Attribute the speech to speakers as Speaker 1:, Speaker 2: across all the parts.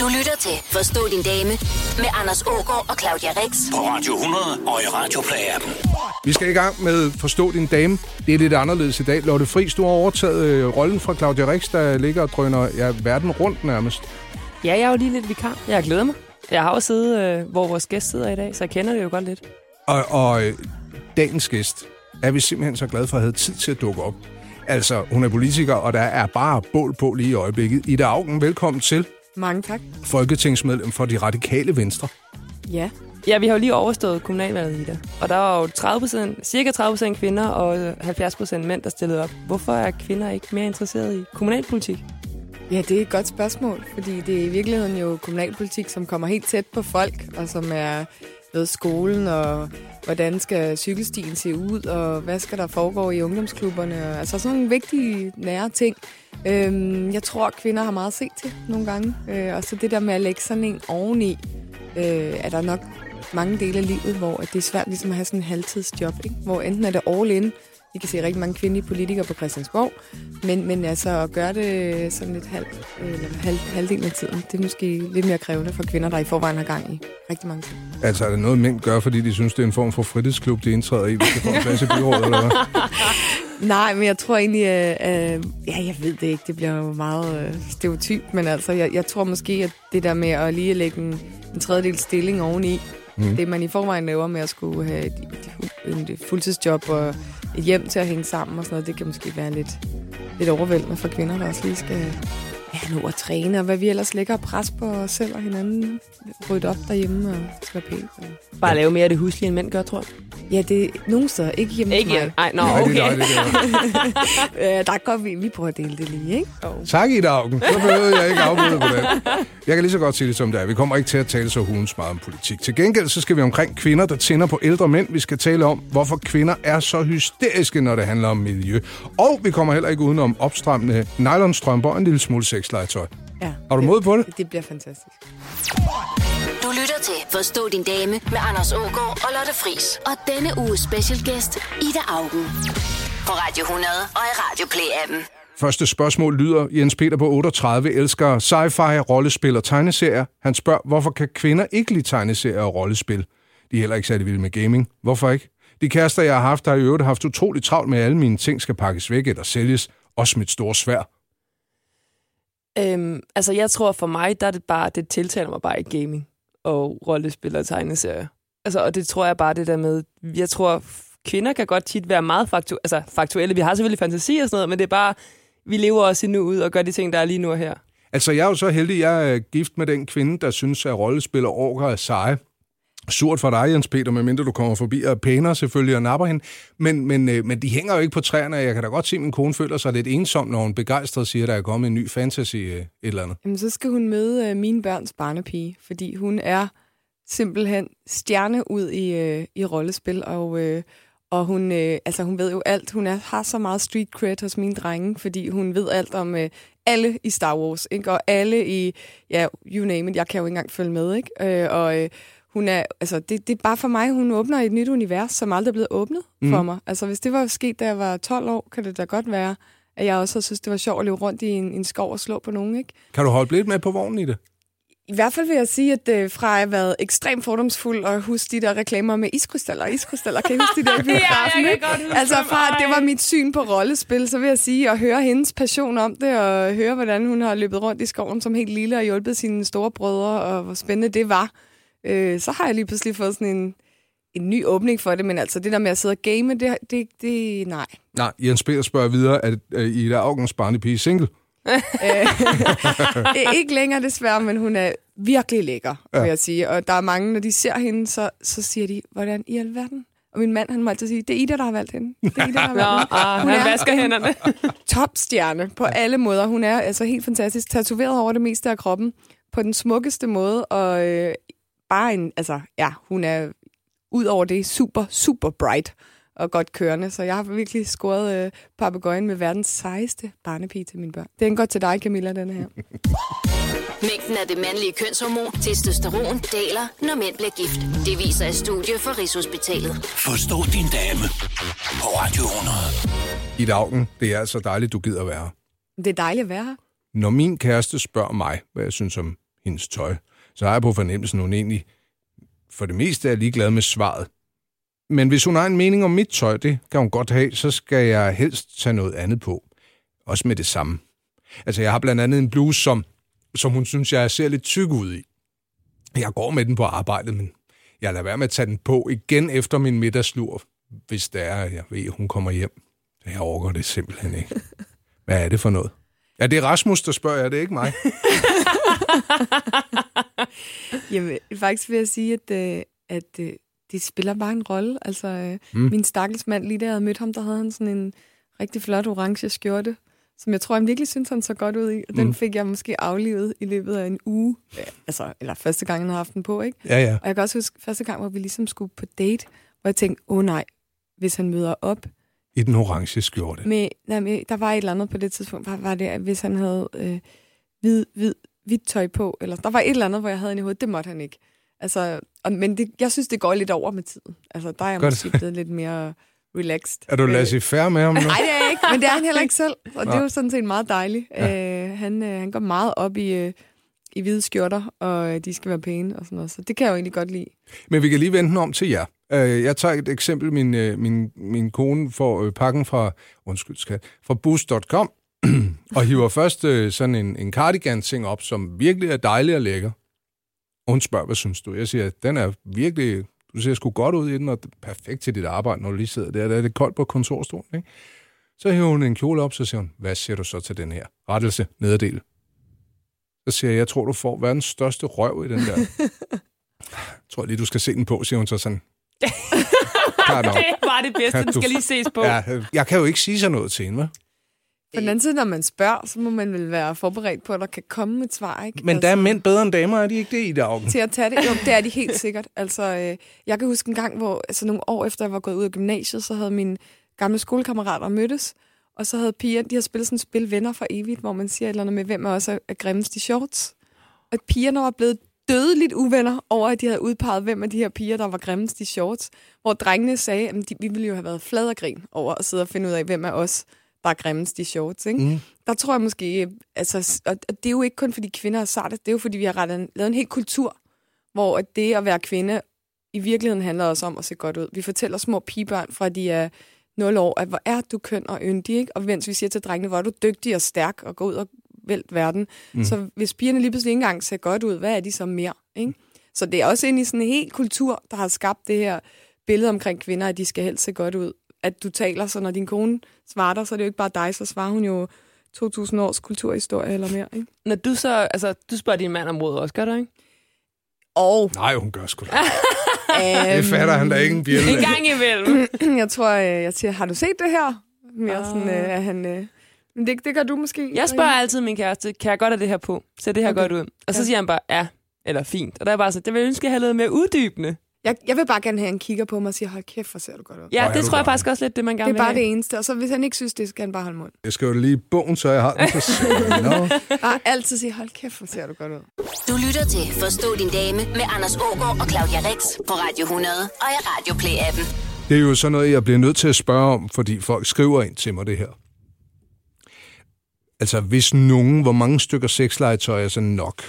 Speaker 1: Du lytter til Forstå din dame med Anders Ågaard og Claudia Rex.
Speaker 2: På Radio 100 og i Radioplay-appen.
Speaker 3: Vi skal i gang med Forstå din dame. Det er lidt anderledes i dag. Lotte Friis, du har overtaget øh, rollen fra Claudia Rix, der ligger og drøner ja, verden rundt nærmest.
Speaker 4: Ja, jeg er jo lige lidt vikar. Jeg glæder mig. Jeg har jo siddet, øh, hvor vores gæst sidder i dag, så jeg kender det jo godt lidt.
Speaker 3: Og, og øh, dagens gæst er vi simpelthen så glade for at have tid til at dukke op. Altså, hun er politiker, og der er bare bål på lige i øjeblikket. Ida Augen, velkommen til.
Speaker 5: Mange tak.
Speaker 3: Folketingsmedlem for de radikale venstre.
Speaker 5: Ja.
Speaker 4: Ja, vi har jo lige overstået kommunalvalget i det. Og der var jo 30 cirka 30% kvinder og 70% mænd, der stillede op. Hvorfor er kvinder ikke mere interesseret i kommunalpolitik?
Speaker 5: Ja, det er et godt spørgsmål, fordi det er i virkeligheden jo kommunalpolitik, som kommer helt tæt på folk, og som er ved skolen, og hvordan skal cykelstien se ud, og hvad skal der foregå i ungdomsklubberne. Altså sådan nogle vigtige, nære ting. Øhm, jeg tror, at kvinder har meget set se til nogle gange. Øh, og så det der med at lægge sådan en oveni, øh, er der nok mange dele af livet, hvor det er svært ligesom at have sådan en halvtidsjob, ikke? hvor enten er det all in, vi kan se rigtig mange kvindelige politikere på Christiansborg, men, men altså at gøre det sådan lidt halv, eller halv, halvdelen af tiden, det er måske lidt mere krævende for kvinder, der i forvejen har gang i rigtig mange ting.
Speaker 3: Altså, er det noget, mænd gør, fordi de synes, det er en form for fritidsklub, de indtræder i, hvis de får en plads i byrådet, eller hvad?
Speaker 5: Nej, men jeg tror egentlig, at, øh, ja, jeg ved det ikke, det bliver jo meget øh, stereotyp, men altså, jeg, jeg tror måske, at det der med at lige lægge en, en tredjedel stilling oveni, mm. det man i forvejen laver med at skulle have et, et, en fuldtidsjob og et hjem til at hænge sammen og sådan noget, det kan måske være lidt, lidt overvældende for kvinder, der også lige skal ja, nu at træne, og hvad vi ellers lægger pres på os selv og hinanden. Rydde op derhjemme og skal pænt. Og...
Speaker 4: Bare lave mere af det huslige, end mænd gør, tror jeg.
Speaker 5: Ja, det er nogle steder. Ikke hjemme
Speaker 4: Ikke hjemme. nå,
Speaker 3: Nej, det
Speaker 4: okay.
Speaker 3: dejligt, det er.
Speaker 5: Øh, der går vi, vi prøver at dele det lige, ikke?
Speaker 3: Tak, Ida Augen. Så behøver jeg ikke afbryde på det. Jeg kan lige så godt sige det, som det er. Vi kommer ikke til at tale så hulens meget om politik. Til gengæld så skal vi omkring kvinder, der tænder på ældre mænd. Vi skal tale om, hvorfor kvinder er så hysteriske, når det handler om miljø. Og vi kommer heller ikke udenom opstrammende nylonstrømper og en lille smule sexlegetøj.
Speaker 5: Ja.
Speaker 3: Har du mod på det?
Speaker 5: Det bliver fantastisk.
Speaker 1: Du lytter til Forstå din dame med Anders Ågaard og Lotte Friis. Og denne uges special guest, Ida Augen. På Radio 100 og i Radioplay-appen.
Speaker 3: Første spørgsmål lyder, Jens Peter på 38 elsker sci-fi, rollespil og tegneserier. Han spørger, hvorfor kan kvinder ikke lide tegneserier og rollespil? De er heller ikke særlig vilde med gaming. Hvorfor ikke? De kærester, jeg har haft, har i øvrigt haft utroligt travlt med, at alle mine ting skal pakkes væk eller sælges. Også mit store svær.
Speaker 4: Øhm, altså, jeg tror for mig, der er det bare, det tiltaler mig bare i gaming og rollespil og tegneserier. Altså, og det tror jeg bare det der med, jeg tror, kvinder kan godt tit være meget faktu altså, faktuelle. Vi har selvfølgelig fantasi og sådan noget, men det er bare, vi lever også endnu ud og gør de ting, der er lige nu og her.
Speaker 3: Altså, jeg er jo så heldig, jeg er gift med den kvinde, der synes, at rollespil og orker er seje. Surt for dig, Jens Peter, medmindre du kommer forbi og er pænere selvfølgelig og napper hende. Men, men, øh, men de hænger jo ikke på træerne, jeg kan da godt se, at min kone føler sig lidt ensom, når hun begejstret siger, at der er kommet en ny fantasy øh, et eller andet.
Speaker 5: Jamen, så skal hun møde øh, mine børns barnepige, fordi hun er simpelthen stjerne ud i, øh, i rollespil, og, øh, og hun, øh, altså, hun ved jo alt. Hun er, har så meget street cred hos mine drenge, fordi hun ved alt om øh, alle i Star Wars, ikke? og alle i, ja, you name it, jeg kan jo ikke engang følge med, ikke? Øh, og øh, hun er, altså, det, det er bare for mig, hun åbner et nyt univers, som aldrig er blevet åbnet mm. for mig. Altså, hvis det var sket, da jeg var 12 år, kan det da godt være, at jeg også synes, det var sjovt at leve rundt i en, en skov og slå på nogen, ikke?
Speaker 3: Kan du holde lidt med på vognen i det?
Speaker 5: I hvert fald vil jeg sige, at øh, fra at have været ekstremt fordomsfuld og huske de der reklamer med iskrystaller og iskrystaller, kan I huske de der i biografen?
Speaker 4: kan
Speaker 5: ikke?
Speaker 4: godt huske
Speaker 5: altså fra at det var mit syn på rollespil, så vil jeg sige at høre hendes passion om det, og høre, hvordan hun har løbet rundt i skoven som helt lille og hjulpet sine store brødre, og hvor spændende det var. Øh, så har jeg lige pludselig fået sådan en, en ny åbning for det, men altså det der med at sidde og game, det, det, det nej.
Speaker 3: Nej, Jens Peter spørger videre, at øh, Ida Augens barnepige single.
Speaker 5: Er ikke længere desværre, men hun er virkelig lækker, ja. vil jeg sige. Og der er mange, når de ser hende, så, så siger de, hvordan i alverden? Og min mand, han må altid sige, det er Ida, der har valgt hende. Det er Ida, der har
Speaker 4: Nå,
Speaker 5: valgt hende.
Speaker 4: ah,
Speaker 5: Hun
Speaker 4: han
Speaker 5: er
Speaker 4: vasker hænderne.
Speaker 5: Topstjerne på alle måder. Hun er altså helt fantastisk. Tatoveret over det meste af kroppen på den smukkeste måde. Og øh, bare en, altså, ja, hun er ud over det super, super bright og godt kørende. Så jeg har virkelig scoret øh, papegøjen med verdens sejeste barnepige til mine børn. Den går til dig, Camilla, den her.
Speaker 1: Mængden af det mandlige kønshormon, testosteron, daler, når mænd bliver gift. Det viser et studie fra Rigshospitalet.
Speaker 2: Forstå din dame på Radio 100.
Speaker 3: Ida Augen, det er altså dejligt, du gider være.
Speaker 5: Det er dejligt at være her.
Speaker 3: Når min kæreste spørger mig, hvad jeg synes om hendes tøj, så har jeg på fornemmelsen, at hun egentlig for det meste er ligeglad med svaret. Men hvis hun har en mening om mit tøj, det kan hun godt have, så skal jeg helst tage noget andet på. Også med det samme. Altså, jeg har blandt andet en bluse, som, som hun synes, jeg ser lidt tyk ud i. Jeg går med den på arbejdet, men jeg lader være med at tage den på igen efter min middagslur, hvis det er, jeg ved, hun kommer hjem. Jeg overgår det simpelthen ikke. Hvad er det for noget? Ja, det er Rasmus, der spørger jeg, det er ikke mig.
Speaker 5: Jamen, faktisk vil jeg sige, at, øh, at øh, det spiller bare en rolle. Altså, øh, mm. min stakkels mand, lige da jeg havde mødt ham, der havde han sådan en rigtig flot orange skjorte, som jeg tror, han virkelig synes, han så godt ud i. Og den
Speaker 3: Mm.
Speaker 5: fik jeg måske aflivet i løbet af en uge. Ja, altså, eller første gang, han havde haft den på, ikke?
Speaker 3: Ja, ja.
Speaker 5: Og jeg kan også huske første gang, hvor vi ligesom skulle på date, hvor jeg tænkte, åh oh, nej, hvis han møder op
Speaker 3: I den orange skjorte.
Speaker 5: med, nej, med, der var et eller andet på det tidspunkt, var, var det, at hvis han havde øh, hvid, hvid, hvidt tøj på, eller der var et eller andet, hvor jeg havde en i hovedet, det måtte han ikke. Altså, og, men det, jeg synes, det går lidt over med tiden. Altså, der er jeg
Speaker 3: Gør det
Speaker 5: måske blevet lidt mere relaxed.
Speaker 3: Er du laissez faire med ham nu?
Speaker 5: Nej, det er jeg ikke, men det er han heller ikke selv. Og det er jo sådan set meget dejligt. Ja. Øh, han, øh, han går meget op i, øh, i hvide skjorter, og øh, de skal være pæne og sådan noget. Så det kan jeg jo egentlig godt lide.
Speaker 3: Men vi kan lige vende den om til jer. Øh, Jeg tager et eksempel. Min, øh, min, min kone får øh, pakken fra, undskyld skat, fra boost.com, og hiver først øh, sådan en, en cardigan-ting op, som virkelig er dejlig og lækker. Og hun spørger, hvad synes du? Jeg siger, den er virkelig, du ser sgu godt ud i den, og er perfekt til dit arbejde, når du lige sidder der. Der er det koldt på kontorstolen, ikke? Så hiver hun en kjole op, så siger hun, hvad siger du så til den her? Rettelse, nederdel. Så siger jeg, jeg tror, du får verdens største røv i den der. Jeg tror lige, du skal se den på, siger hun så sådan. Klart nok.
Speaker 4: Det var det bedste,
Speaker 3: Kan
Speaker 4: den
Speaker 3: du-
Speaker 4: skal lige ses på.
Speaker 3: Ja, jeg kan jo ikke sige sådan noget til hende, hva'?
Speaker 5: På den anden side, når man spørger, så må man vel være forberedt på, at der kan komme et svar, ikke?
Speaker 3: Men der er mænd bedre end damer, er de ikke det i dag?
Speaker 5: til at tage det. Jo, det er de helt sikkert. Altså, øh, jeg kan huske en gang, hvor altså, nogle år efter jeg var gået ud af gymnasiet, så havde mine gamle skolekammerater mødtes, og så havde piger, de har spillet sådan et spil Venner for evigt, hvor man siger et eller andet med, hvem er også er grimmest i shorts. Og pigerne var blevet dødeligt uvenner over, at de havde udpeget, hvem af de her piger, der var grimmest i shorts. Hvor drengene sagde, at de, vi ville jo have været flad og grin over at sidde og finde ud af, hvem af os, der er grimmest i shorts. Ikke?
Speaker 3: Mm.
Speaker 5: Der tror jeg måske, altså, og det er jo ikke kun fordi kvinder er sarte, det er jo fordi, vi har rettet, lavet en hel kultur, hvor at det at være kvinde i virkeligheden handler også om at se godt ud. Vi fortæller små pigebørn fra de er 0 år, at hvor er du køn og yndig, ikke? Og mens vi siger til drengene, hvor er du dygtig og stærk og gå ud og vælt verden. Mm. Så hvis pigerne lige pludselig ikke engang ser godt ud, hvad er de så mere? Ikke? Så det er også ind i sådan en helt kultur, der har skabt det her billede omkring kvinder, at de skal helst se godt ud. At du taler, så når din kone svarer dig, så er det jo ikke bare dig, så svarer hun jo 2000 års kulturhistorie eller mere. Ikke?
Speaker 4: Når du så, altså, du spørger din mand om råd også, gør du ikke?
Speaker 5: Og
Speaker 3: Nej, hun gør sgu da.
Speaker 5: øhm,
Speaker 3: Det fatter han da ikke en bjælle
Speaker 4: En gang imellem.
Speaker 5: jeg tror, øh, jeg siger, har du set det her? Mere
Speaker 4: Ah.
Speaker 5: sådan, øh, at han... Øh, men det, det gør du måske.
Speaker 4: Jeg spørger altid min kæreste, kan jeg godt have det her på? Ser det her
Speaker 5: Okay.
Speaker 4: godt ud? Og så
Speaker 5: Ja.
Speaker 4: siger han bare, ja, eller fint. Og der er bare så, det vil jeg ønske, at jeg havde lidt mere uddybende.
Speaker 5: Jeg, jeg vil bare gerne have, at han kigger på mig og siger, hold kæft, hvor ser du godt ud.
Speaker 4: Ja, det tror jeg faktisk også lidt, det man
Speaker 5: Det
Speaker 4: gerne
Speaker 5: er bare
Speaker 4: vil
Speaker 5: det
Speaker 4: have.
Speaker 5: eneste. Og så hvis han ikke synes, det skal han bare holde mund.
Speaker 3: Jeg skal jo lige i bogen, så jeg har den på no.
Speaker 5: Bare altid sige, hold kæft, hvor ser du godt ud.
Speaker 1: Du lytter til Forstå din dame med Anders Ågaard og Claudia Rex på Radio 100 og i Radio Play-appen.
Speaker 3: Det er jo sådan noget, jeg bliver nødt til at spørge om, fordi folk skriver ind til mig det her. Altså, hvis nogen, hvor mange stykker sexlegetøj er så nok?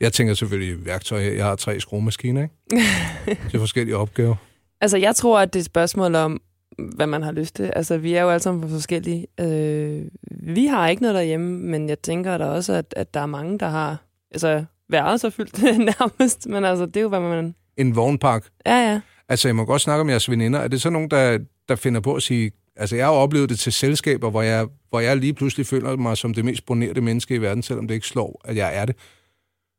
Speaker 3: Jeg tænker selvfølgelig værktøj. Jeg har tre skruemaskiner, ikke? Til forskellige opgaver.
Speaker 4: Altså, jeg tror, at det er et spørgsmål om, hvad man har lyst til. Altså, vi er jo alle sammen for forskellige. Øh, vi har ikke noget derhjemme, men jeg tænker da også, at, at der er mange, der har... Altså, været så fyldt nærmest, men altså, det er jo, hvad man...
Speaker 3: En vognpark.
Speaker 4: Ja, ja.
Speaker 3: Altså, jeg må godt snakke om jeres veninder. Er det så nogen, der, der finder på at sige... Altså, jeg har oplevet det til selskaber, hvor jeg, hvor jeg lige pludselig føler mig som det mest bonerte menneske i verden, selvom det ikke slår, at jeg er det.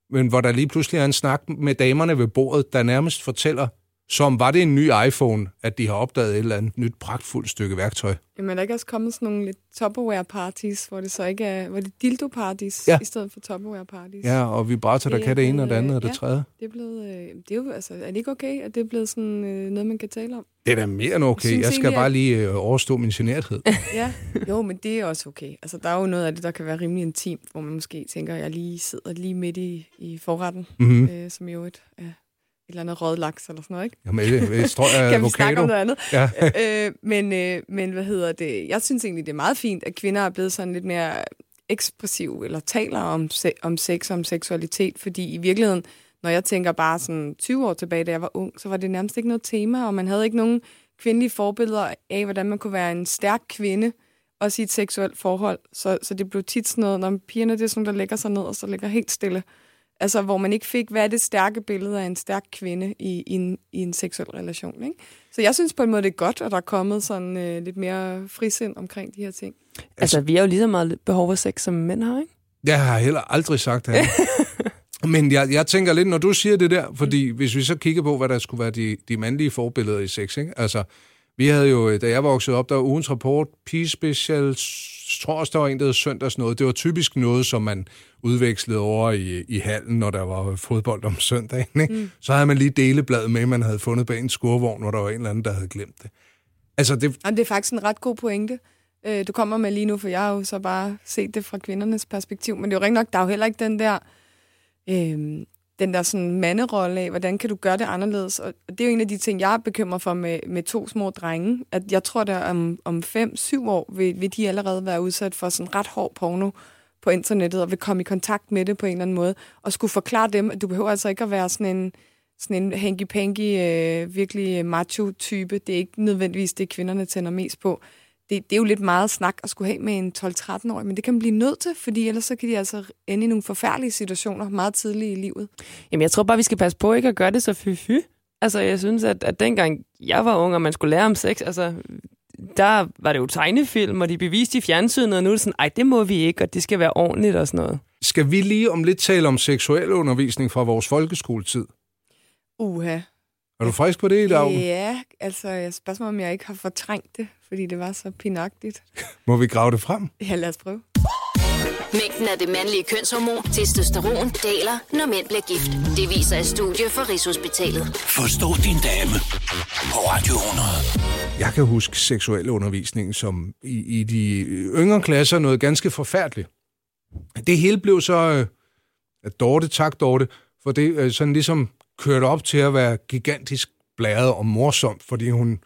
Speaker 3: Men hvor der lige pludselig er en snak med damerne ved bordet, der nærmest fortæller, som var det en ny iPhone, at de har opdaget et eller andet nyt pragtfuldt stykke værktøj.
Speaker 5: Jamen, er der ikke også kommet sådan nogle lidt Tupperware-parties, hvor det så ikke er... Hvor det er dildo-parties,
Speaker 3: Ja.
Speaker 5: ja. i stedet for Tupperware-parties?
Speaker 3: Ja, og vibrator, der
Speaker 5: er
Speaker 3: kan det ene og det andet og det
Speaker 5: ja.
Speaker 3: tredje.
Speaker 5: Det er blevet... Øh, det er jo, altså, er det ikke okay, at det er blevet sådan øh, noget, man kan tale om?
Speaker 3: Det er da mere end okay.
Speaker 5: Synes
Speaker 3: Jeg skal
Speaker 5: egentlig,
Speaker 3: bare lige øh, overstå min generthed.
Speaker 5: Ja, jo, men det er også okay. Altså, der er jo noget af det, der kan være rimelig intimt, hvor man måske tænker, at jeg lige sidder lige midt i, i forretten,
Speaker 3: Mm-hmm.
Speaker 5: mm. øh, som jo et, ja, eller andet rød laks eller sådan noget, ikke?
Speaker 3: Jamen, jeg, jeg tror, jeg
Speaker 5: kan vi snakke om noget andet?
Speaker 3: Ja.
Speaker 5: øh, men, øh, men hvad hedder det? Jeg synes egentlig, det er meget fint, at kvinder er blevet sådan lidt mere ekspressiv eller taler om, se, om sex om seksualitet, fordi i virkeligheden, når jeg tænker bare sådan 20 år tilbage, da jeg var ung, så var det nærmest ikke noget tema, og man havde ikke nogen kvindelige forbilleder af, hvordan man kunne være en stærk kvinde, også i et seksuelt forhold. Så, så det blev tit sådan noget, når pigerne det er sådan, der lægger sig ned, og så ligger helt stille. Altså, hvor man ikke fik, hvad er det stærke billede af en stærk kvinde i, i, en, i en seksuel relation. Ikke? Så jeg synes på en måde, det er godt, at der er kommet sådan øh, lidt mere frisind omkring de her ting.
Speaker 4: Altså, vi har jo lige så meget behov for sex, som mænd har, ikke?
Speaker 3: Jeg har heller aldrig sagt det. Men jeg, jeg tænker lidt, når du siger det der, fordi hvis vi så kigger på, hvad der skulle være de, de mandlige forbilleder i sex, ikke? Altså, vi havde jo, da jeg voksede op, der var ugens rapport, Peace Special, tror også, der var en, der hed søndags noget. Det var typisk noget, som man udvekslede over i, i hallen, når der var fodbold om søndagen. Ikke? Mm. Så havde man lige delebladet med, man havde fundet bag en skurvogn, hvor der var en eller anden, der havde glemt det. Altså, det...
Speaker 5: Jamen, det er faktisk en ret god pointe, øh, du kommer med lige nu, for jeg har jo så bare set det fra kvindernes perspektiv. Men det er jo rigtig nok, der er jo heller ikke den der... Øh, den der sådan manderolle af, hvordan kan du gøre det anderledes? Og det er jo en af de ting, jeg er bekymret for med, med to små drenge, at jeg tror, at om, om fem, syv år vil, vil de allerede være udsat for sådan ret hård porno på internettet, og vil komme i kontakt med det på en eller anden måde, og skulle forklare dem, at du behøver altså ikke at være sådan en, sådan en hanky-panky, øh, virkelig macho-type. Det er ikke nødvendigvis det, kvinderne tænder mest på det, det er jo lidt meget snak at skulle have med en 12-13-årig, men det kan man blive nødt til, fordi ellers så kan de altså ende i nogle forfærdelige situationer meget tidligt i livet.
Speaker 4: Jamen, jeg tror bare, vi skal passe på ikke at gøre det så fy-fy. Altså, jeg synes, at, at dengang jeg var ung, og man skulle lære om sex, altså, der var det jo tegnefilm, og de beviste i fjernsynet, og nu er det sådan, ej, det må vi ikke, og det skal være ordentligt og sådan noget.
Speaker 3: Skal vi lige om lidt tale om seksuel undervisning fra vores folkeskoletid?
Speaker 5: Uha.
Speaker 3: Er du frisk på det i dag?
Speaker 5: Ja, altså jeg spørger mig, om jeg ikke har fortrængt det, fordi det var så pinagtigt.
Speaker 3: Må vi grave det frem?
Speaker 5: Ja, lad os prøve.
Speaker 1: Mængden af det mandlige kønshormon, testosteron, daler, når mænd bliver gift. Det viser et studie fra Rigshospitalet.
Speaker 2: Forstå din dame på Radio 100.
Speaker 3: Jeg kan huske seksuel undervisning som i, i de yngre klasser noget ganske forfærdeligt. Det hele blev så... Øh, Dorte, tak Dorte, for det øh, sådan ligesom kørt op til at være gigantisk blæret og morsomt, fordi hun,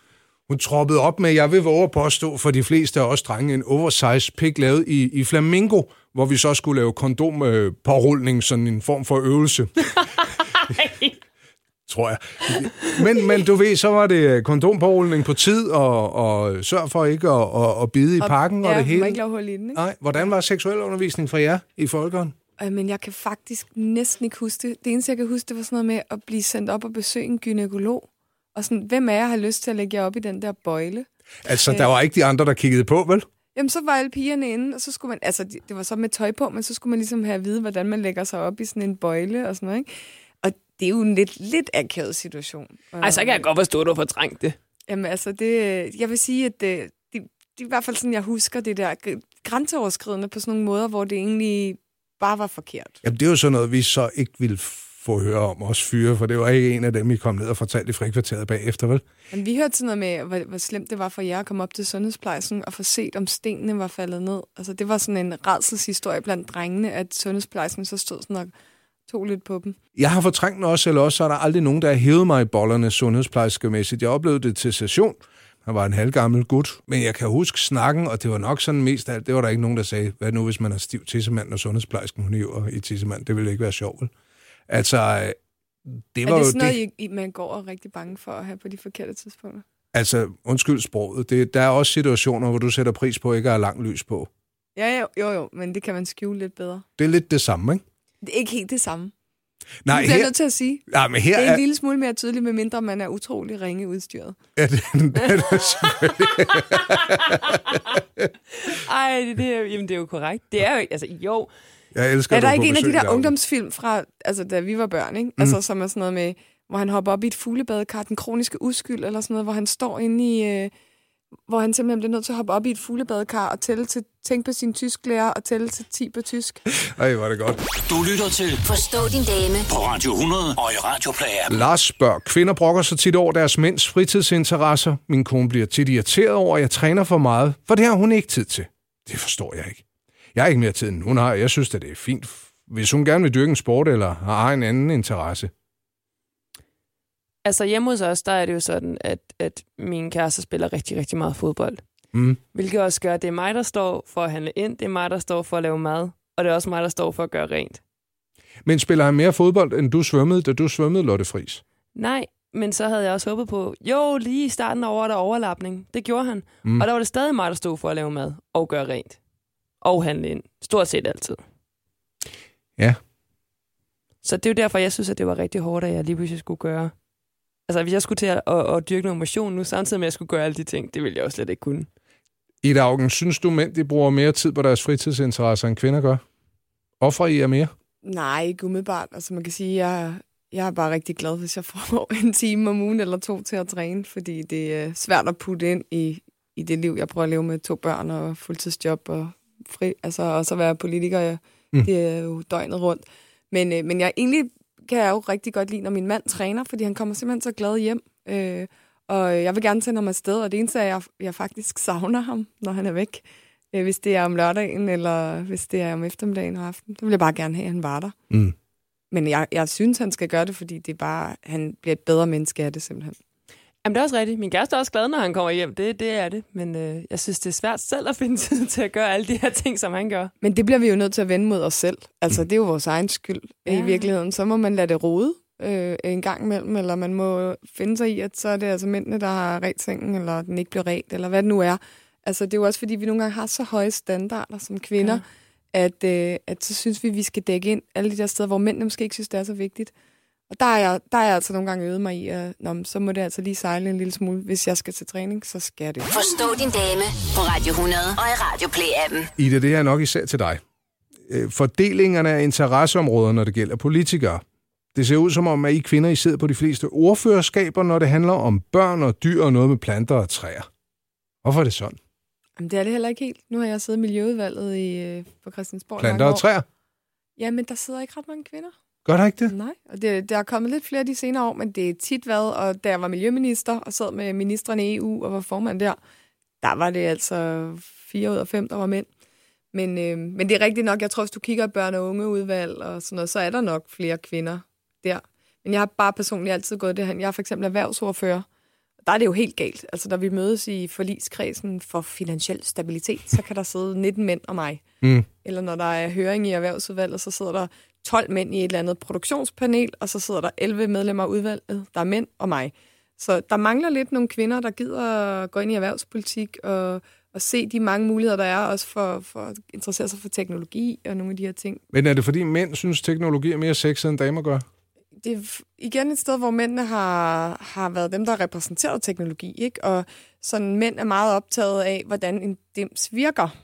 Speaker 3: hun troppede op med, jeg vil våge at påstå for de fleste af os drenge, en oversized pik lavet i, i flamingo, hvor vi så skulle lave kondompårulning, øh, sådan en form for øvelse. tror jeg. Men, men du ved, så var det kondompårulning på tid, og, og sørg for ikke at, at, at bide i pakken og,
Speaker 5: ja,
Speaker 3: og det hele.
Speaker 5: ikke lave hul i den, ikke?
Speaker 3: Nej, hvordan var seksuel undervisning for jer i folkeren?
Speaker 5: Øh, Men jeg kan faktisk næsten ikke huske det. Det eneste, jeg kan huske, det var sådan noget med at blive sendt op og besøge en gynekolog. Og sådan, hvem af jer har lyst til at lægge jer op i den der bøjle?
Speaker 3: Altså, der var ikke de andre, der kiggede på, vel?
Speaker 5: Jamen, så var alle pigerne inde, og så skulle man, altså, det var så med tøj på, men så skulle man ligesom have at vide, hvordan man lægger sig op i sådan en bøjle og sådan noget, ikke? Og det er jo en lidt, lidt akavet situation.
Speaker 4: Ej, så kan jeg godt forstå, at du har fortrængt det.
Speaker 5: Jamen, altså, det, jeg vil sige, at det, det, det er i hvert fald sådan, jeg husker det der gr- grænseoverskridende på sådan nogle måder, hvor det egentlig bare var forkert.
Speaker 3: Jamen, det er jo sådan noget, vi så ikke ville få høre om os fyre, for det var ikke en af dem, I kom ned og fortalte i frikvarteret bagefter, vel?
Speaker 5: Men vi hørte sådan noget med, hvor, hvor slemt det var for jer at komme op til sundhedsplejersken og få set, om stenene var faldet ned. Altså, det var sådan en redselshistorie blandt drengene, at sundhedsplejersken så stod sådan og tog lidt på dem.
Speaker 3: Jeg har fortrængt den også, eller også så er der aldrig nogen, der har hævet mig i bollerne sundhedsplejerskemæssigt. Jeg oplevede det til session. Han var en halvgammel gut, men jeg kan huske snakken, og det var nok sådan mest alt, det var der ikke nogen, der sagde, hvad nu hvis man er stiv tissemand, og sundhedsplejersken hun i tissemand, det ville ikke være sjovt? Altså, det
Speaker 5: Er
Speaker 3: var
Speaker 5: det
Speaker 3: jo
Speaker 5: sådan noget,
Speaker 3: det.
Speaker 5: I, man går og er rigtig bange for at have på de forkerte tidspunkter?
Speaker 3: Altså, undskyld sproget, det, der er også situationer, hvor du sætter pris på ikke at have lang lys på.
Speaker 5: Ja, jo, jo, jo, men det kan man skjule lidt bedre.
Speaker 3: Det er lidt det samme, ikke?
Speaker 5: Det er ikke helt det samme.
Speaker 3: Nej,
Speaker 5: det jeg
Speaker 3: her,
Speaker 5: nødt til at sige.
Speaker 3: nej, men her
Speaker 5: Det er
Speaker 3: er...
Speaker 5: en lille smule mere tydeligt, medmindre man er utrolig ringe udstyret.
Speaker 3: Ja, det, det, det,
Speaker 4: Ej, det, det, er, jamen, det er jo korrekt. Det er jo, altså, jo,
Speaker 3: jeg elsker
Speaker 5: Er der ikke en af de der ungdomsfilm fra, altså da vi var børn, ikke? Mm. Altså som er sådan noget med, hvor han hopper op i et fuglebadekar, den kroniske uskyld, eller sådan noget, hvor han står inde i, øh, hvor han simpelthen bliver nødt til at hoppe op i et fuglebadekar og tælle til, tænke på sin tysklærer og tælle til 10 på tysk.
Speaker 3: Ej, var det godt.
Speaker 2: Du lytter til
Speaker 1: Forstå din dame
Speaker 2: på Radio 100 og i Radioplay-appen.
Speaker 3: Lars spørger, kvinder brokker sig tit over deres mænds fritidsinteresser. Min kone bliver tit irriteret over, at jeg træner for meget, for det har hun ikke tid til. Det forstår jeg ikke. Jeg har ikke mere tid, end hun har. Jeg synes, at det er fint, hvis hun gerne vil dyrke en sport eller har en anden interesse.
Speaker 4: Altså hjemme hos os, der er det jo sådan, at, at min kæreste spiller rigtig, rigtig meget fodbold.
Speaker 3: Mm.
Speaker 4: Hvilket også gør, at det er mig, der står for at handle ind, det er mig, der står for at lave mad, og det er også mig, der står for at gøre rent.
Speaker 3: Men spiller han mere fodbold, end du svømmede, da du svømmede, Lotte Friis?
Speaker 4: Nej, men så havde jeg også håbet på, jo, lige i starten over der overlapning. Det gjorde han. Mm. Og der var det stadig mig, der stod for at lave mad og gøre rent. Og handle ind. Stort set altid.
Speaker 3: Ja.
Speaker 4: Så det er jo derfor, jeg synes, at det var rigtig hårdt, at jeg lige pludselig skulle gøre. Altså, hvis jeg skulle til at, at, at dyrke noget motion nu, samtidig med, at jeg skulle gøre alle de ting, det ville jeg jo slet ikke kunne.
Speaker 3: Ida Augen, synes du, mænd de bruger mere tid på deres fritidsinteresser, end kvinder gør? Offrer I jer mere?
Speaker 5: Nej, ikke umiddelbart. Altså man kan sige, jeg, jeg er bare rigtig glad, hvis jeg får en time om ugen eller to til at træne, fordi det er svært at putte ind i, i det liv, jeg prøver at leve med to børn og fuldtidsjob og fri, altså også at være politiker.
Speaker 3: Mm.
Speaker 5: Mm. Det er jo døgnet rundt. Men, øh, men jeg egentlig kan jeg jo rigtig godt lide, når min mand træner, fordi han kommer simpelthen så glad hjem. Øh, og jeg vil gerne sende ham afsted, og det eneste er, at jeg, jeg faktisk savner ham, når han er væk. Øh, hvis det er om lørdagen, eller hvis det er om eftermiddagen og aften. Så vil jeg bare gerne have, at han var der.
Speaker 3: Mm.
Speaker 5: Men jeg, jeg synes, han skal gøre det, fordi det er bare, han bliver et bedre menneske af det simpelthen.
Speaker 4: Jamen, det er også rigtigt. Min kæreste er også glad, når han kommer hjem. Det, det er det. Men øh, jeg synes, det er svært selv at finde tid til at gøre alle de her ting, som han gør.
Speaker 5: Men det bliver vi jo nødt til at vende mod os selv. Altså, det er jo vores egen skyld ja.
Speaker 4: Ja.
Speaker 5: i virkeligheden. Så må man lade det rode øh, en gang imellem, eller man må finde sig i, at så er det altså mændene, der har ret sengen, eller den ikke bliver ret, eller hvad det nu er. Altså, det er jo også, fordi vi nogle gange har så høje standarder som kvinder, ja. at, øh, at så synes vi, vi skal dække ind alle de der steder, hvor mændene måske ikke synes, det er så vigtigt. Og der er jeg, der er jeg altså nogle gange øvet mig i, at nå, så må det altså lige sejle en lille smule. Hvis jeg skal til træning, så skal jeg det.
Speaker 1: Forstå din dame på Radio 100 og i Radio Play-appen.
Speaker 3: Ida, det er nok især til dig. Øh, Fordelingerne af interesseområder, når det gælder politikere. Det ser ud som om, at I kvinder I sidder på de fleste ordførerskaber, når det handler om børn og dyr og noget med planter og træer. Hvorfor er det sådan?
Speaker 5: Jamen, det er det heller ikke helt. Nu har jeg siddet i Miljøudvalget i, øh, på Christiansborg.
Speaker 3: Planter og
Speaker 5: år.
Speaker 3: træer?
Speaker 5: Ja, men der sidder ikke ret mange kvinder.
Speaker 3: Gør der ikke det?
Speaker 5: Nej, og det, der er kommet lidt flere de senere år, men det er tit været, og da jeg var miljøminister og sad med ministerne i EU og var formand der, der var det altså fire ud af fem, der var mænd. Men, øh, men det er rigtigt nok, jeg tror, hvis du kigger i børn- og ungeudvalg og sådan noget, så er der nok flere kvinder der. Men jeg har bare personligt altid gået det her. Jeg er for eksempel erhvervsordfører. Der er det jo helt galt. Altså, når vi mødes i forligskredsen for finansiel stabilitet, så kan der sidde 19 mænd og mig.
Speaker 3: Mm.
Speaker 5: Eller når der er høring i erhvervsudvalget, så sidder der 12 mænd i et eller andet produktionspanel, og så sidder der 11 medlemmer af udvalget, der er mænd og mig. Så der mangler lidt nogle kvinder, der gider at gå ind i erhvervspolitik og, og se de mange muligheder, der er, også for, for at interessere sig for teknologi og nogle af de her ting.
Speaker 3: Men er det fordi mænd synes, teknologi er mere sexet, end damer gør?
Speaker 5: Det er igen et sted, hvor mændene har, har været dem, der har repræsenteret teknologi, ikke? Og sådan mænd er meget optaget af, hvordan en dims virker,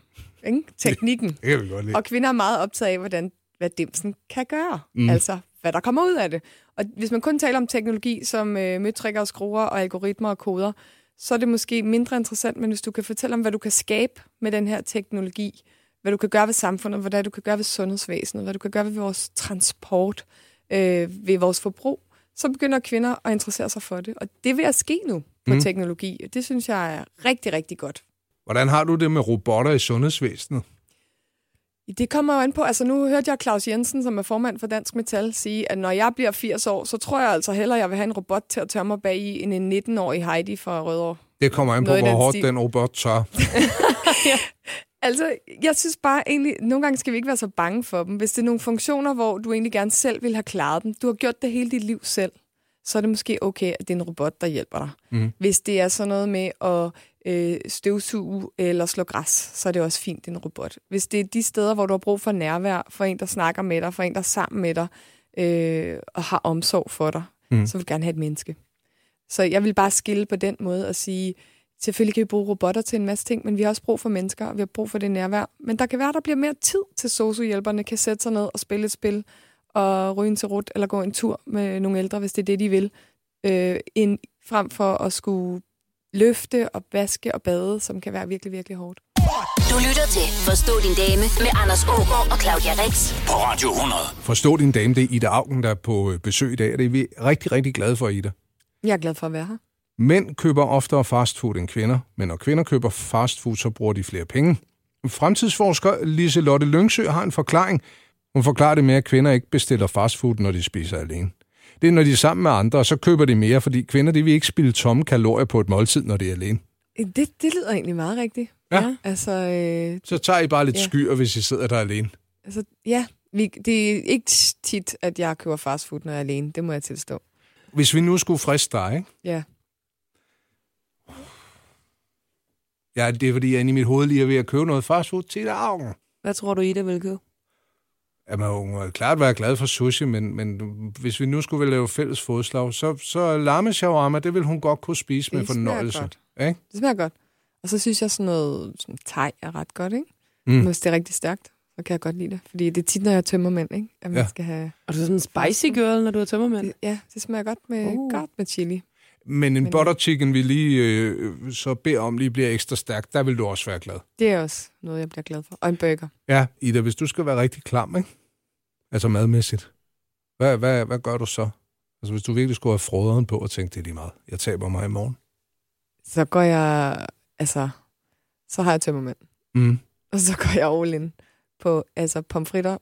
Speaker 5: ikke? Teknikken.
Speaker 3: Det kan vi godt lide.
Speaker 5: Og kvinder er meget optaget af, hvordan, hvad dimsen kan gøre.
Speaker 3: Mm.
Speaker 5: Altså, hvad der kommer ud af det. Og hvis man kun taler om teknologi som øh, møtrikker og skruer og algoritmer og koder, så er det måske mindre interessant, men hvis du kan fortælle om, hvad du kan skabe med den her teknologi, hvad du kan gøre ved samfundet, hvad du kan gøre ved sundhedsvæsenet, hvad du kan gøre ved vores transport, øh, ved vores forbrug, så begynder kvinder at interessere sig for det. Og det vil at ske nu på
Speaker 3: mm.
Speaker 5: teknologi. og Det synes jeg er rigtig, rigtig godt.
Speaker 3: Hvordan har du det med robotter i sundhedsvæsenet?
Speaker 5: Det kommer jo an på, altså nu hørte jeg Claus Jensen, som er formand for Dansk Metal, sige, at når jeg bliver 80 år, så tror jeg altså hellere, at jeg vil have en robot til at tørre mig bag i, end en 19-årig Heidi fra Rødovre.
Speaker 3: Det kommer an på,
Speaker 5: Noget
Speaker 3: hvor
Speaker 5: den
Speaker 3: hårdt
Speaker 5: stil.
Speaker 3: den robot tør.
Speaker 5: Altså, jeg synes bare egentlig, nogle gange skal vi ikke være så bange for dem. Hvis det er nogle funktioner, hvor du egentlig gerne selv vil have klaret dem, du har gjort det hele dit liv selv, så er det måske okay, at det er en robot, der hjælper dig.
Speaker 3: Mhm.
Speaker 5: Hvis det er sådan noget med at øh, støvsuge eller slå græs, så er det også fint, en robot. Hvis det er de steder, hvor du har brug for nærvær, for en, der snakker med dig, for en, der er sammen med dig, øh, og har omsorg for dig, mm. så vil du gerne have et menneske. Så jeg vil bare skille på den måde og sige, selvfølgelig kan vi bruge robotter til en masse ting, men vi har også brug for mennesker, og vi har brug for det nærvær. Men der kan være, der bliver mere tid til sociohjælperne, kan sætte sig ned og spille et spil, og ryge en til rut, eller gå en tur med nogle ældre, hvis det er det, de vil, øh, end, frem for at skulle løfte og vaske og bade, som kan være virkelig, virkelig hårdt.
Speaker 1: Du lytter til Forstå din dame med Anders Ågaard og Claudia Rex.
Speaker 2: På Radio 100.
Speaker 3: Forstå din dame, det er Ida Augen, der er på øh, besøg i dag, og det er vi rigtig, rigtig glade for, Ida.
Speaker 5: Jeg er glad for at være her.
Speaker 3: Mænd køber oftere fastfood end kvinder, men når kvinder køber fastfood, så bruger de flere penge. Fremtidsforsker Lise Lotte Lyngsø har en forklaring. Hun forklarer det med, at kvinder ikke bestiller fastfood, når de spiser alene. Det er, når de er sammen med andre, og så køber de mere, fordi kvinder de vil ikke spille tomme kalorier på et måltid, når de er alene.
Speaker 5: Det, det lyder egentlig meget rigtigt.
Speaker 3: Ja.
Speaker 5: Altså, øh,
Speaker 3: Så tager I bare lidt
Speaker 5: Ja.
Speaker 3: skyer, hvis I sidder der alene.
Speaker 5: altså ja, vi, det er ikke tit, at jeg køber fastfood, når jeg er alene. Det må jeg tilstå.
Speaker 3: Hvis vi nu skulle friste dig, ikke?
Speaker 5: Ja.
Speaker 3: Ja, det er fordi, jeg inde i mit hoved lige er ved at købe noget fastfood til dagen.
Speaker 4: Hvad tror du, Ida vil købe?
Speaker 3: Ja, man må klart være glad for sushi, men, men hvis vi nu skulle lave fælles fodslag, så, så lamme shawarma, det vil hun godt kunne spise med
Speaker 5: Det smager
Speaker 3: fornøjelse.
Speaker 5: godt.
Speaker 3: Ikke?
Speaker 5: Det smager godt. Og så synes jeg sådan noget sådan thai er ret godt, ikke?
Speaker 3: Mm.
Speaker 5: Hvis det er rigtig stærkt, så kan jeg godt lide det. Fordi det er tit, når jeg tømmer mænd, ikke? At man
Speaker 3: Ja.
Speaker 5: skal have...
Speaker 4: Og du er sådan en spicy girl, når du har tømmermænd?
Speaker 5: Det, ja, det smager godt med,
Speaker 4: uh.
Speaker 5: godt med chili.
Speaker 3: Men en
Speaker 5: Men-
Speaker 3: butter chicken, vi lige øh, så beder om, lige bliver ekstra stærk, der vil du også være glad.
Speaker 5: Det er også noget, jeg bliver glad for. Og en burger.
Speaker 3: Ja, Ida, hvis du skal være rigtig klam, ikke? Altså madmæssigt. Hvad, hvad, hvad gør du så? Altså hvis du virkelig skulle have froderen på og tænke, det er lige meget. Jeg taber mig i morgen.
Speaker 5: Så går jeg... Altså, så har jeg tømmermænd.
Speaker 3: Mm.
Speaker 5: Og så går jeg all in på altså, pomfritter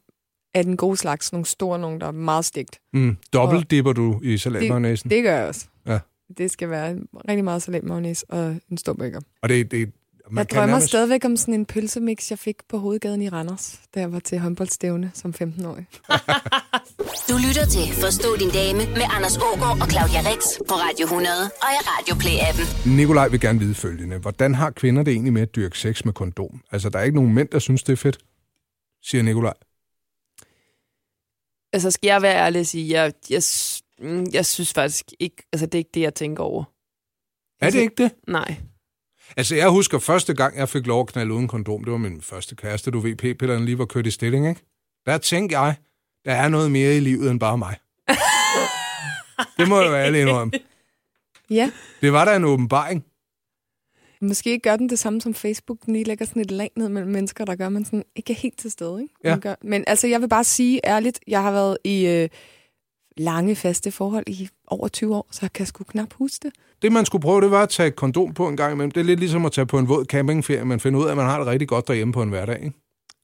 Speaker 5: af den gode slags. Nogle store, nogle, der er meget stegt.
Speaker 3: Mm. Dobbelt dipper du i salatmayonnaisen.
Speaker 5: Det gør jeg også.
Speaker 3: Ja.
Speaker 5: Det skal være rigtig meget salatmayonnaise og en stor burger.
Speaker 3: Og det, det, man
Speaker 5: Jeg
Speaker 3: kan
Speaker 5: drømmer
Speaker 3: nærmest-
Speaker 5: stadigvæk om sådan en pølsemix, jeg fik på hovedgaden i Randers, da jeg var til håndboldstævne som 15-årig.
Speaker 1: Du lytter til Forstå din dame med Anders Ågaard og Claudia Rex på Radio 100 og i Radio Play-appen.
Speaker 3: Nikolaj vil gerne vide følgende. Hvordan har kvinder det egentlig med at dyrke sex med kondom? Altså, der er ikke nogen mænd, der synes, det er fedt, siger Nikolaj.
Speaker 4: Altså, skal jeg være ærlig og sige, jeg, jeg, mm, jeg synes faktisk ikke, altså det er ikke det, jeg tænker over.
Speaker 3: Er det ikke det?
Speaker 4: Nej.
Speaker 3: Altså, jeg husker første gang, jeg fik lov at knalde uden kondom, det var min første kæreste, du ved, p-pillerne lige var kørt i stilling, ikke? Der tænkte jeg, der er noget mere i livet end bare mig. det må jeg være ærlig indrømme.
Speaker 5: Ja,
Speaker 3: Det var da en åbenbaring.
Speaker 5: måske gør den det samme som Facebook. Den lige lægger sådan et lag ned mellem mennesker, der gør, man sådan ikke er helt til stede. Ikke?
Speaker 3: Ja.
Speaker 5: Gør. Men altså, jeg vil bare sige ærligt, jeg har været i øh, lange, faste forhold i over 20 år, så jeg kan sgu knap huske det.
Speaker 3: Det, man skulle prøve, det var at tage et kondom på en gang imellem. Det er lidt ligesom at tage på en våd campingferie. Man finder ud af, at man har det rigtig godt derhjemme på en hverdag. Ikke?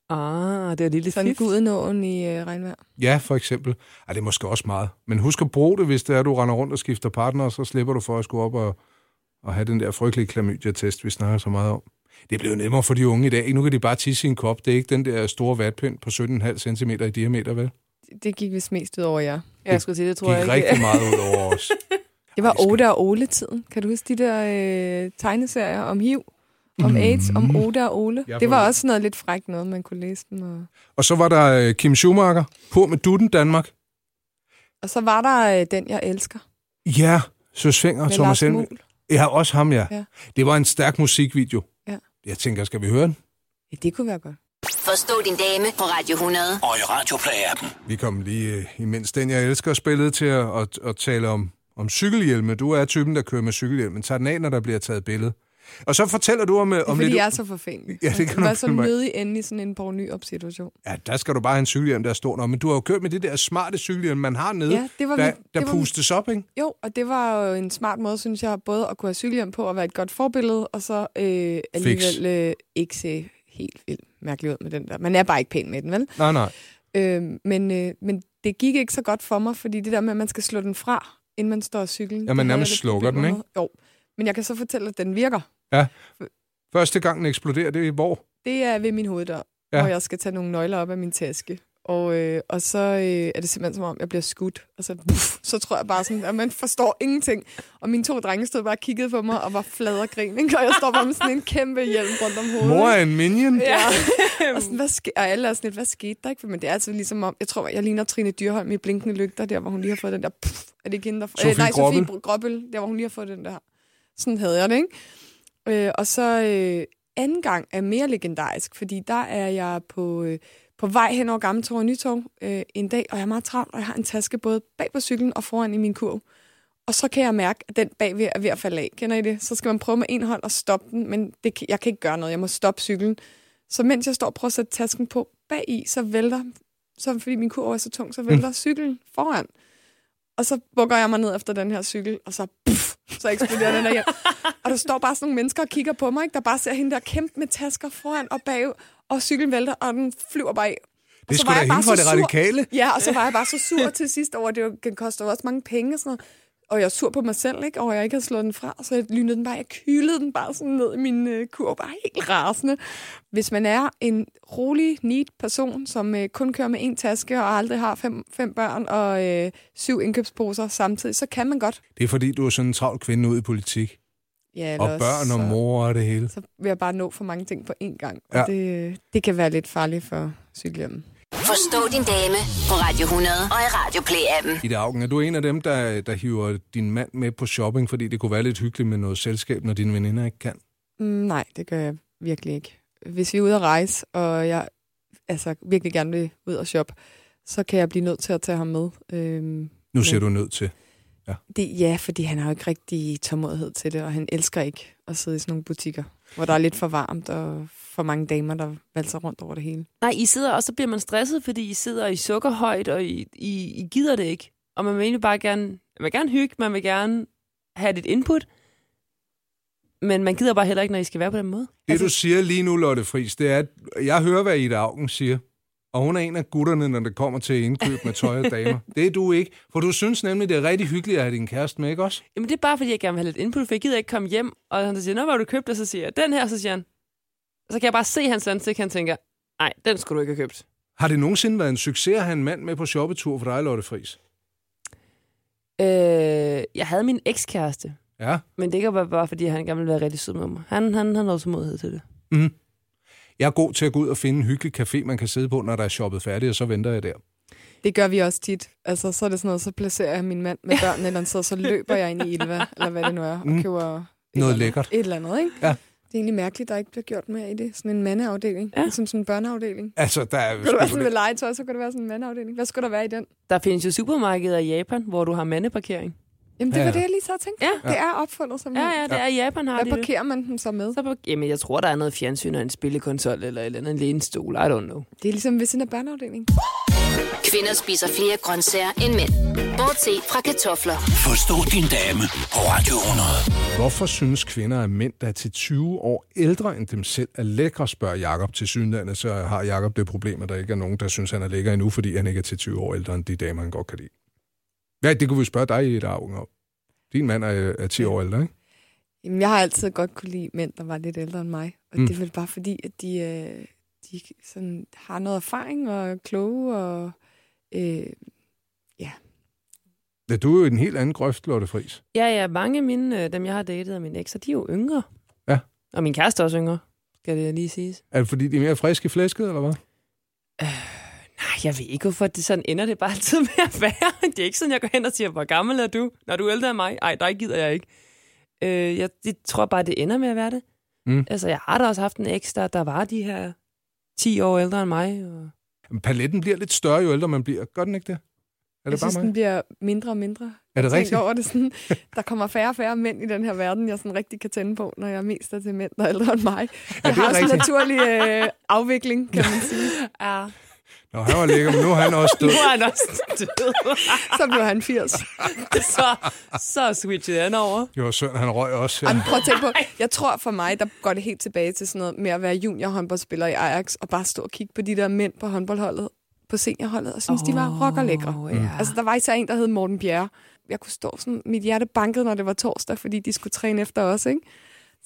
Speaker 4: Ah, det er lige lidt
Speaker 5: Sådan
Speaker 4: fif.
Speaker 5: gudenåen i øh, regnvejr.
Speaker 3: Ja, for eksempel. Ej, det er måske også meget. Men husk at bruge det, hvis det er, at du render rundt og skifter partner, og så slipper du for at skulle op og, og have den der frygtelige klamydia-test, vi snakker så meget om. Det bliver jo nemmere for de unge i dag. Nu kan de bare tisse i en kop. Det er ikke den der store vatpind på 17,5 cm i diameter, vel?
Speaker 5: Det- Det gik vist mest ud over jer.
Speaker 4: Ja, jeg skulle sige, det tror
Speaker 3: Gik
Speaker 4: jeg ikke.
Speaker 3: rigtig meget ud over os.
Speaker 5: Det var Oda og Ole-tiden. Kan du huske de der øh, tegneserier om HIV? Om AIDS, om Oda og Ole.
Speaker 3: Jeg
Speaker 5: Det var også noget lidt frækt noget, man kunne læse dem. Og,
Speaker 3: Og så var der øh, Kim Schumacher på med Dutten Danmark.
Speaker 5: og så var der øh, den, jeg elsker.
Speaker 3: Ja, Søs Fenger,
Speaker 5: Med
Speaker 3: Thomas.
Speaker 5: Muhl.
Speaker 3: Ja, også ham, ja.
Speaker 5: Ja.
Speaker 3: Det var en stærk musikvideo.
Speaker 5: Ja.
Speaker 3: Jeg tænker, skal vi høre den?
Speaker 5: Ja, det kunne være godt.
Speaker 1: Forstå din dame på Radio 100.
Speaker 2: Og i Radio Play-appen.
Speaker 3: Vi kom lige, øh, imens den jeg elsker spillet, til at, at, at tale om, om cykelhjelme. Du er typen, der kører med cykelhjelm, men tager den af, når der bliver taget billede. Og så fortæller du om, øh,
Speaker 5: Det er
Speaker 3: om
Speaker 5: fordi,
Speaker 3: lidt...
Speaker 5: jeg er så forfængelig.
Speaker 3: Ja, det kan du
Speaker 5: var så nødig ende i sådan en på ny op situation.
Speaker 3: Ja, der skal du bare have en cykelhjelm, der står noget. Men du har jo kørt med det der smarte cykelhjelm, man har nede,
Speaker 5: Ja, det var
Speaker 3: der,
Speaker 5: mit-
Speaker 3: der
Speaker 5: det var
Speaker 3: pustes op, ikke?
Speaker 5: Jo, og det var jo en smart måde, synes jeg, både at kunne have cykelhjem på og være et godt forbillede, og så øh, alligevel øh, ikke se helt vildt mærkelig ud med den der. Man er bare ikke pæn med den, vel?
Speaker 3: Nej, nej.
Speaker 5: Øh, men, øh, men det gik ikke så godt for mig, fordi det der med, at man skal slå den fra, inden man står og cyklen.
Speaker 3: Ja, man nærmest slukker den,
Speaker 5: med. Jo, men jeg kan så fortælle, at den virker.
Speaker 3: Første gang den eksploderer, det er hvor?
Speaker 5: Det er ved min hoveddør,
Speaker 3: Ja.
Speaker 5: ja. hvor jeg skal tage nogle nøgler op af min taske. Og, øh, og så øh, er det simpelthen som om, jeg bliver skudt. Og så, puff, så tror jeg bare sådan, at man forstår ingenting. Og mine to drenge stod bare og kiggede på mig og var flad og grin. Ikke? Og jeg står bare med sådan en kæmpe hjelm rundt om hovedet.
Speaker 3: Mor er en minion.
Speaker 5: Ja. og, sådan, hvad ske- og alle er sådan lidt, hvad skete der ikke? Men det er altså ligesom om, jeg tror, jeg ligner Trine Dyrholm i Blinkende Lygter, der hvor hun lige har fået den der, puff, er det ikke hende, der...
Speaker 3: Sofie
Speaker 5: nej,
Speaker 3: Gråbøl.
Speaker 5: Sofie Gråbøl, der hvor hun lige har fået den der. Sådan havde jeg det, ikke? Øh, og så øh, anden gang er mere legendarisk, fordi der er jeg på, øh, på vej hen over Gamle Torv og Nytorv øh, en dag, og jeg er meget travlt, og jeg har en taske både bag på cyklen og foran i min kurv. Og så kan jeg mærke, at den bagved er ved at falde af. Kender I det? Så skal man prøve med en hånd at stoppe den, men det, kan- jeg kan ikke gøre noget. Jeg må stoppe cyklen. Så mens jeg står og prøver at sætte tasken på bag i, så vælter, så fordi min kurv er så tung, så vælter mm. cyklen foran. Og så bukker jeg mig ned efter den her cykel, og så, puff, så eksploderer den der hjem. Og der står bare sådan nogle mennesker og kigger på mig, ikke? der bare ser hende der kæmpe med tasker foran og bag, og cyklen vælter, og den flyver bare af.
Speaker 3: Det skulle
Speaker 5: var
Speaker 3: da hende
Speaker 5: så
Speaker 3: det radikale.
Speaker 5: Ja, og så var jeg bare så sur til sidst over, at det jo- den koster også mange penge og sådan noget. og jeg er sur på mig selv, ikke? og jeg ikke har slået den fra, så jeg lynede den bare, jeg kylede den bare sådan ned i min øh, kur, bare helt rasende. Hvis man er en rolig, neat person, som øh, kun kører med en taske og aldrig har fem, fem børn og øh, syv indkøbsposer samtidig, så kan man godt.
Speaker 3: Det er fordi, du er sådan en travl kvinde ud i politik.
Speaker 5: Ja,
Speaker 3: Og børn og mor og det hele.
Speaker 5: Så vil jeg bare nå for mange ting på én gang.
Speaker 3: Ja.
Speaker 5: Og det, det kan være lidt farligt for cykelhjelmen.
Speaker 1: Forstå din dame på Radio 100 og i Radio Play-appen.
Speaker 3: Ida Augen, er du en af dem, der, der hiver din mand med på shopping, fordi det kunne være lidt hyggeligt med noget selskab, når dine veninder ikke kan?
Speaker 5: Mm, nej, det gør jeg virkelig ikke. Hvis vi er ude at rejse, og jeg altså, virkelig gerne vil ud og shoppe, så kan jeg blive nødt til at tage ham med. Øhm,
Speaker 3: Nu ser du nødt til.
Speaker 5: Det, ja, fordi han har jo ikke rigtig tålmodighed til det, og han elsker ikke at sidde i sådan nogle butikker, hvor der er lidt for varmt og for mange damer, der valser rundt over det hele.
Speaker 4: Nej, I sidder også, så bliver man stresset, fordi I sidder i sukkerhøjt, og I, I, I gider det ikke. Og man vil egentlig bare gerne, man vil gerne hygge, man vil gerne have dit input, men man gider bare heller ikke, når I skal være på den måde.
Speaker 3: Det, du siger lige nu, Lotte Friis, det er, at jeg hører, hvad Ida Augen siger. Og hun er en af gutterne, når det kommer til indkøb med tøj og damer. Det er du ikke. For du synes nemlig, det er rigtig hyggeligt at have din kæreste med, ikke også?
Speaker 4: Jamen det er bare, fordi jeg gerne vil have lidt input, for jeg gider ikke komme hjem, og han siger, nå, hvad har du købt? Og så siger jeg, den her, så siger han. Så kan jeg bare se hans ansigt, han tænker, nej, den skulle du ikke have købt.
Speaker 3: Har det nogensinde været en succes at have en mand med på shoppetur for dig, Lotte Friis?
Speaker 4: Øh, jeg havde min ekskæreste,
Speaker 3: Ja.
Speaker 4: men det kan være bare, fordi han gerne ville være rigtig sød med mig. Han, han har noget tålmodighed til det.
Speaker 3: Mm. Jeg er god til at gå ud og finde en hyggelig café, man kan sidde på, når der er shoppet færdigt, og så venter jeg der.
Speaker 5: Det gør vi også tit. Altså, så er det sådan noget, så placerer jeg min mand med børnene, eller så, så løber jeg ind i Ilva, eller hvad det nu er, og
Speaker 3: Mm.
Speaker 5: køber et
Speaker 3: Noget
Speaker 5: eller andet.
Speaker 3: lækkert.
Speaker 5: Et eller andet, ikke?
Speaker 3: Ja.
Speaker 5: Det er egentlig mærkeligt, der ikke bliver gjort mere i det. Sådan en mandeafdeling,
Speaker 4: Ja.
Speaker 5: ja. ligesom sådan en børneafdeling.
Speaker 3: Altså, der er...
Speaker 5: Kan du være sådan med legetøj, så kan det være sådan en mandeafdeling. Hvad skulle der være i den?
Speaker 4: Der findes jo supermarkeder i Japan, hvor du har mandeparkering.
Speaker 5: Jamen, det
Speaker 3: Ja,
Speaker 5: var
Speaker 3: ja.
Speaker 5: det, jeg lige så tænkte.
Speaker 4: Ja.
Speaker 5: Det er opfundet som
Speaker 4: Ja, ja, det er i Japan, har
Speaker 5: Hvad
Speaker 4: de det.
Speaker 5: parkerer man dem så med?
Speaker 4: Så på, jamen, jeg tror, der er noget fjernsyn og en spillekonsol eller eller andet, en lænestol. I don't know.
Speaker 5: Det er ligesom ved sådan en børneafdeling.
Speaker 1: Kvinder spiser flere grøntsager end mænd. Bortset fra kartofler.
Speaker 2: Forstå din dame på Radio 100.
Speaker 3: Hvorfor synes kvinder, at mænd, der er til 20 år ældre end dem selv, er lækre, spørger Jakob til synlandet. Så har Jakob det problem, at der ikke er nogen, der synes, han er lækker endnu, fordi han ikke er til 20 år ældre end de damer, han godt kan lide. Ja, det kunne vi spørge dig i et arv om. Din mand er, er 10 år ældre, ikke?
Speaker 5: Jamen, jeg har altid godt kunne lide mænd, der var lidt ældre end mig. Og
Speaker 3: Mm.
Speaker 5: det er vel bare fordi, at de, øh, de sådan, har noget erfaring og er kloge og... Øh,
Speaker 3: Ja, du er jo i en helt anden grøft, Lotte Friis.
Speaker 4: Ja, ja, mange af mine, øh, dem jeg har datet af mine ekser, de er jo yngre.
Speaker 3: Ja.
Speaker 4: Og min kæreste er også yngre, skal det lige siges.
Speaker 3: Er det fordi, de er mere friske i flæsket, eller hvad?
Speaker 4: Nej, jeg ved ikke, hvorfor det sådan ender det bare altid med at være. Det er ikke sådan, jeg går hen og siger, hvor gammel er du? Når du er ældre end mig? Ej, dig gider jeg ikke. Øh, jeg det tror bare, det ender med at være det.
Speaker 3: Mm.
Speaker 4: Altså, jeg har da også haft en eks, der, der var de her 10 år ældre end mig. Og...
Speaker 3: Men Paletten bliver lidt større, jo ældre man bliver. Gør den ikke det? Er
Speaker 5: jeg
Speaker 3: det bare
Speaker 5: synes,
Speaker 3: mig?
Speaker 5: den bliver mindre og mindre.
Speaker 3: Er det
Speaker 5: Jeg
Speaker 3: rigtigt?
Speaker 5: over det sådan, der kommer færre og færre mænd i den her verden, jeg sådan rigtig kan tænde på, når jeg mest er til mænd, der er ældre end mig. Jeg
Speaker 3: det er
Speaker 5: har sådan en naturlig øh, afvikling, kan man sige.
Speaker 4: Ja.
Speaker 3: Nå, han var lækker, men nu er han også død.
Speaker 4: Nu er han også død.
Speaker 5: Så blev han 80.
Speaker 4: så, så switchede han over.
Speaker 3: Det var synd, han røg også. Ja.
Speaker 5: men prøv at tænke på, jeg tror for mig, der går det helt tilbage til sådan noget med at være junior håndboldspiller i Ajax, og bare stå og kigge på de der mænd på håndboldholdet, på seniorholdet, og synes, oh, de var rockerlækre.
Speaker 4: Åh, ja.
Speaker 5: Altså, der var især en, der hed Morten Bjerre. Jeg kunne stå sådan, mit hjerte bankede, når det var torsdag, fordi de skulle træne efter os, ikke?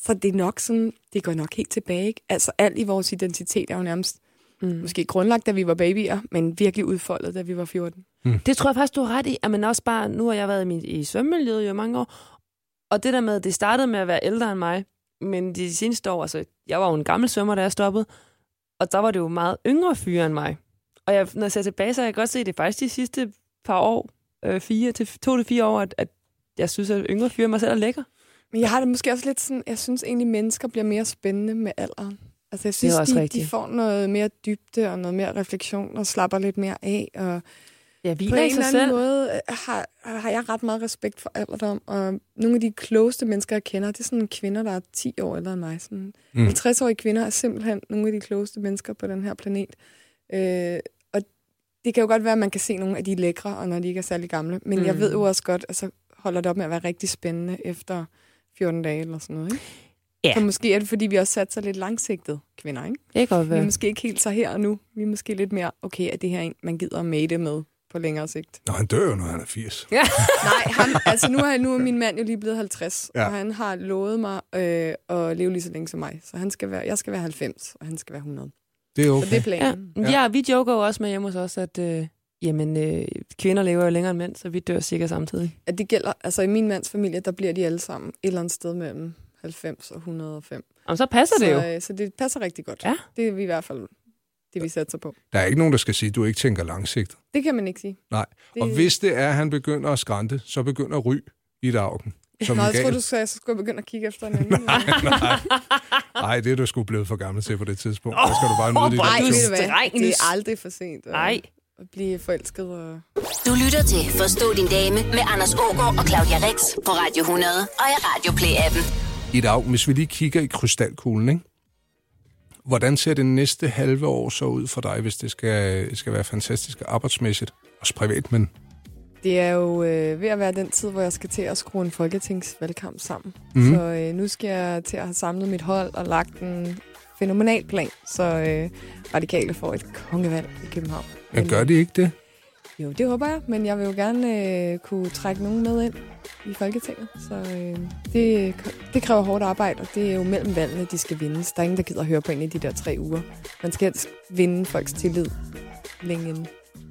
Speaker 5: Så det er nok sådan, det går nok helt tilbage, ikke? Altså, alt i vores identitet er jo nærmest mm. måske grundlagt, da vi var babyer, men virkelig udfoldet, da vi var 14.
Speaker 4: Det tror jeg faktisk, du har ret i. At man også bare, nu har jeg været i, min, i svømmemiljøet i mange år, og det der med, det startede med at være ældre end mig, men de seneste år, altså, jeg var jo en gammel svømmer, da jeg stoppede, og der var det jo meget yngre fyre end mig. Og jeg, når jeg ser tilbage, så kan jeg godt se, at det er faktisk de sidste par år, øh, fire til, to til fire år, at, at jeg synes, at yngre fyre mig selv er lækker.
Speaker 5: Men jeg har det måske også lidt sådan, jeg synes egentlig, mennesker bliver mere spændende med alderen. Altså jeg synes,
Speaker 4: også
Speaker 5: de, de
Speaker 4: rigtigt.
Speaker 5: får noget mere dybde og noget mere refleksion og slapper lidt mere af. Og
Speaker 4: Jeg
Speaker 5: på
Speaker 4: hviler
Speaker 5: en eller anden
Speaker 4: selv.
Speaker 5: måde øh, har, har jeg ret meget respekt for alderdom. Og nogle af de klogeste mennesker, jeg kender, det er sådan kvinder, der er 10 år ældre end mig. Sådan
Speaker 3: Mm.
Speaker 5: 50-årige kvinder er simpelthen nogle af de klogeste mennesker på den her planet. Øh, og det kan jo godt være, at man kan se nogle af de er lækre, og når de ikke er særlig gamle. Men mm. jeg ved jo også godt, at så holder det op med at være rigtig spændende efter 14 dage eller sådan noget. Ikke?
Speaker 4: Ja.
Speaker 5: Så måske er det, fordi vi også sat sig lidt langsigtet kvinder. Ikke?
Speaker 4: Det kan godt
Speaker 5: Vi er
Speaker 4: være.
Speaker 5: måske ikke helt så her og nu. Vi er måske lidt mere, okay, er det her en, man gider med det med på længere sigt.
Speaker 3: Nå, han dør jo, når han er 80.
Speaker 5: Nej, ham, altså nu er, nu er min mand jo lige blevet 50,
Speaker 3: Ja.
Speaker 5: ja. og han har lovet mig øh, at leve lige så længe som mig. Så han skal være, jeg skal være 90, og han skal være 100.
Speaker 3: Det er
Speaker 5: Okay. Så det er planen.
Speaker 4: Ja, ja. vi joker jo også med hjemme hos os, at øh, jamen, øh, kvinder lever jo længere end mænd, så vi dør cirka samtidig.
Speaker 5: At det gælder, altså i min mands familie, der bliver de alle sammen et eller andet sted mellem 90 og 105.
Speaker 4: Og så passer
Speaker 5: så,
Speaker 4: det jo.
Speaker 5: øh, så det passer rigtig godt.
Speaker 4: Ja.
Speaker 5: Det er vi i hvert fald det, vi satser på.
Speaker 3: Der er ikke nogen, der skal sige, at du ikke tænker langsigtet.
Speaker 5: Det kan man ikke sige.
Speaker 3: Nej.
Speaker 5: Det...
Speaker 3: Og hvis det er, at han begynder at skrante, så begynder ry i daggen. Som
Speaker 5: Nå, jeg tror, du sagde, så skulle jeg begynde at kigge efter en anden.
Speaker 3: Nej, det er du sgu blevet for gammel til på det tidspunkt. Der skal du bare nyde dit
Speaker 5: Nej, Det
Speaker 4: du-
Speaker 5: er aldrig for sent at,
Speaker 4: Nej.
Speaker 5: at blive forelsket. Og...
Speaker 1: Du lytter til Forstå din dame med Anders Ågaard og Claudia Rex på Radio 100 og i Radio Play-appen.
Speaker 3: I dag, hvis vi lige kigger i krystalkuglen, ikke? Hvordan ser det næste halve år så ud for dig, hvis det skal, skal være fantastisk arbejdsmæssigt? Også privat, men
Speaker 5: Det er jo øh, ved at være den tid, hvor jeg skal til at skrue en folketingsvalgkamp sammen. Mm. Så øh, nu skal jeg til at have samlet mit hold og lagt en fænomenal plan, så øh, radikale får et kongevalg i København.
Speaker 3: men gør de ikke det?
Speaker 5: Jo, det håber jeg, men jeg vil jo gerne øh, kunne trække nogen med ind i Folketinget. Så øh, det, det kræver hårdt arbejde, og det er jo mellem valgene, de skal vindes. Der er ingen, der gider at høre på en i de der tre uger. Man skal helst vinde folks tillid længe inden.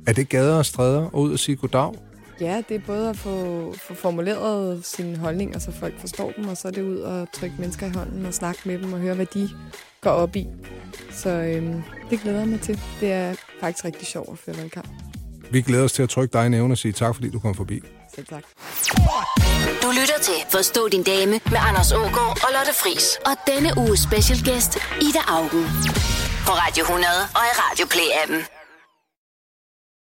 Speaker 3: Er det gader og stræder og ud og sige goddag?
Speaker 5: Ja, det er både at få, få formuleret sine holdninger, så folk forstår dem, og så er det ud og trykke mennesker i hånden og snakke med dem og høre, hvad de går op i. Så øhm, det glæder jeg mig til. Det er faktisk rigtig sjovt at føre valgkamp.
Speaker 3: Vi glæder os til at trykke dig i nævn og sige tak, fordi du kom forbi.
Speaker 5: Selv tak.
Speaker 1: Du lytter til Forstå din dame med Anders Ågaard og Lotte Friis. Og denne uges special guest, Ida Augen. På Radio 100 og i Radio Play-appen.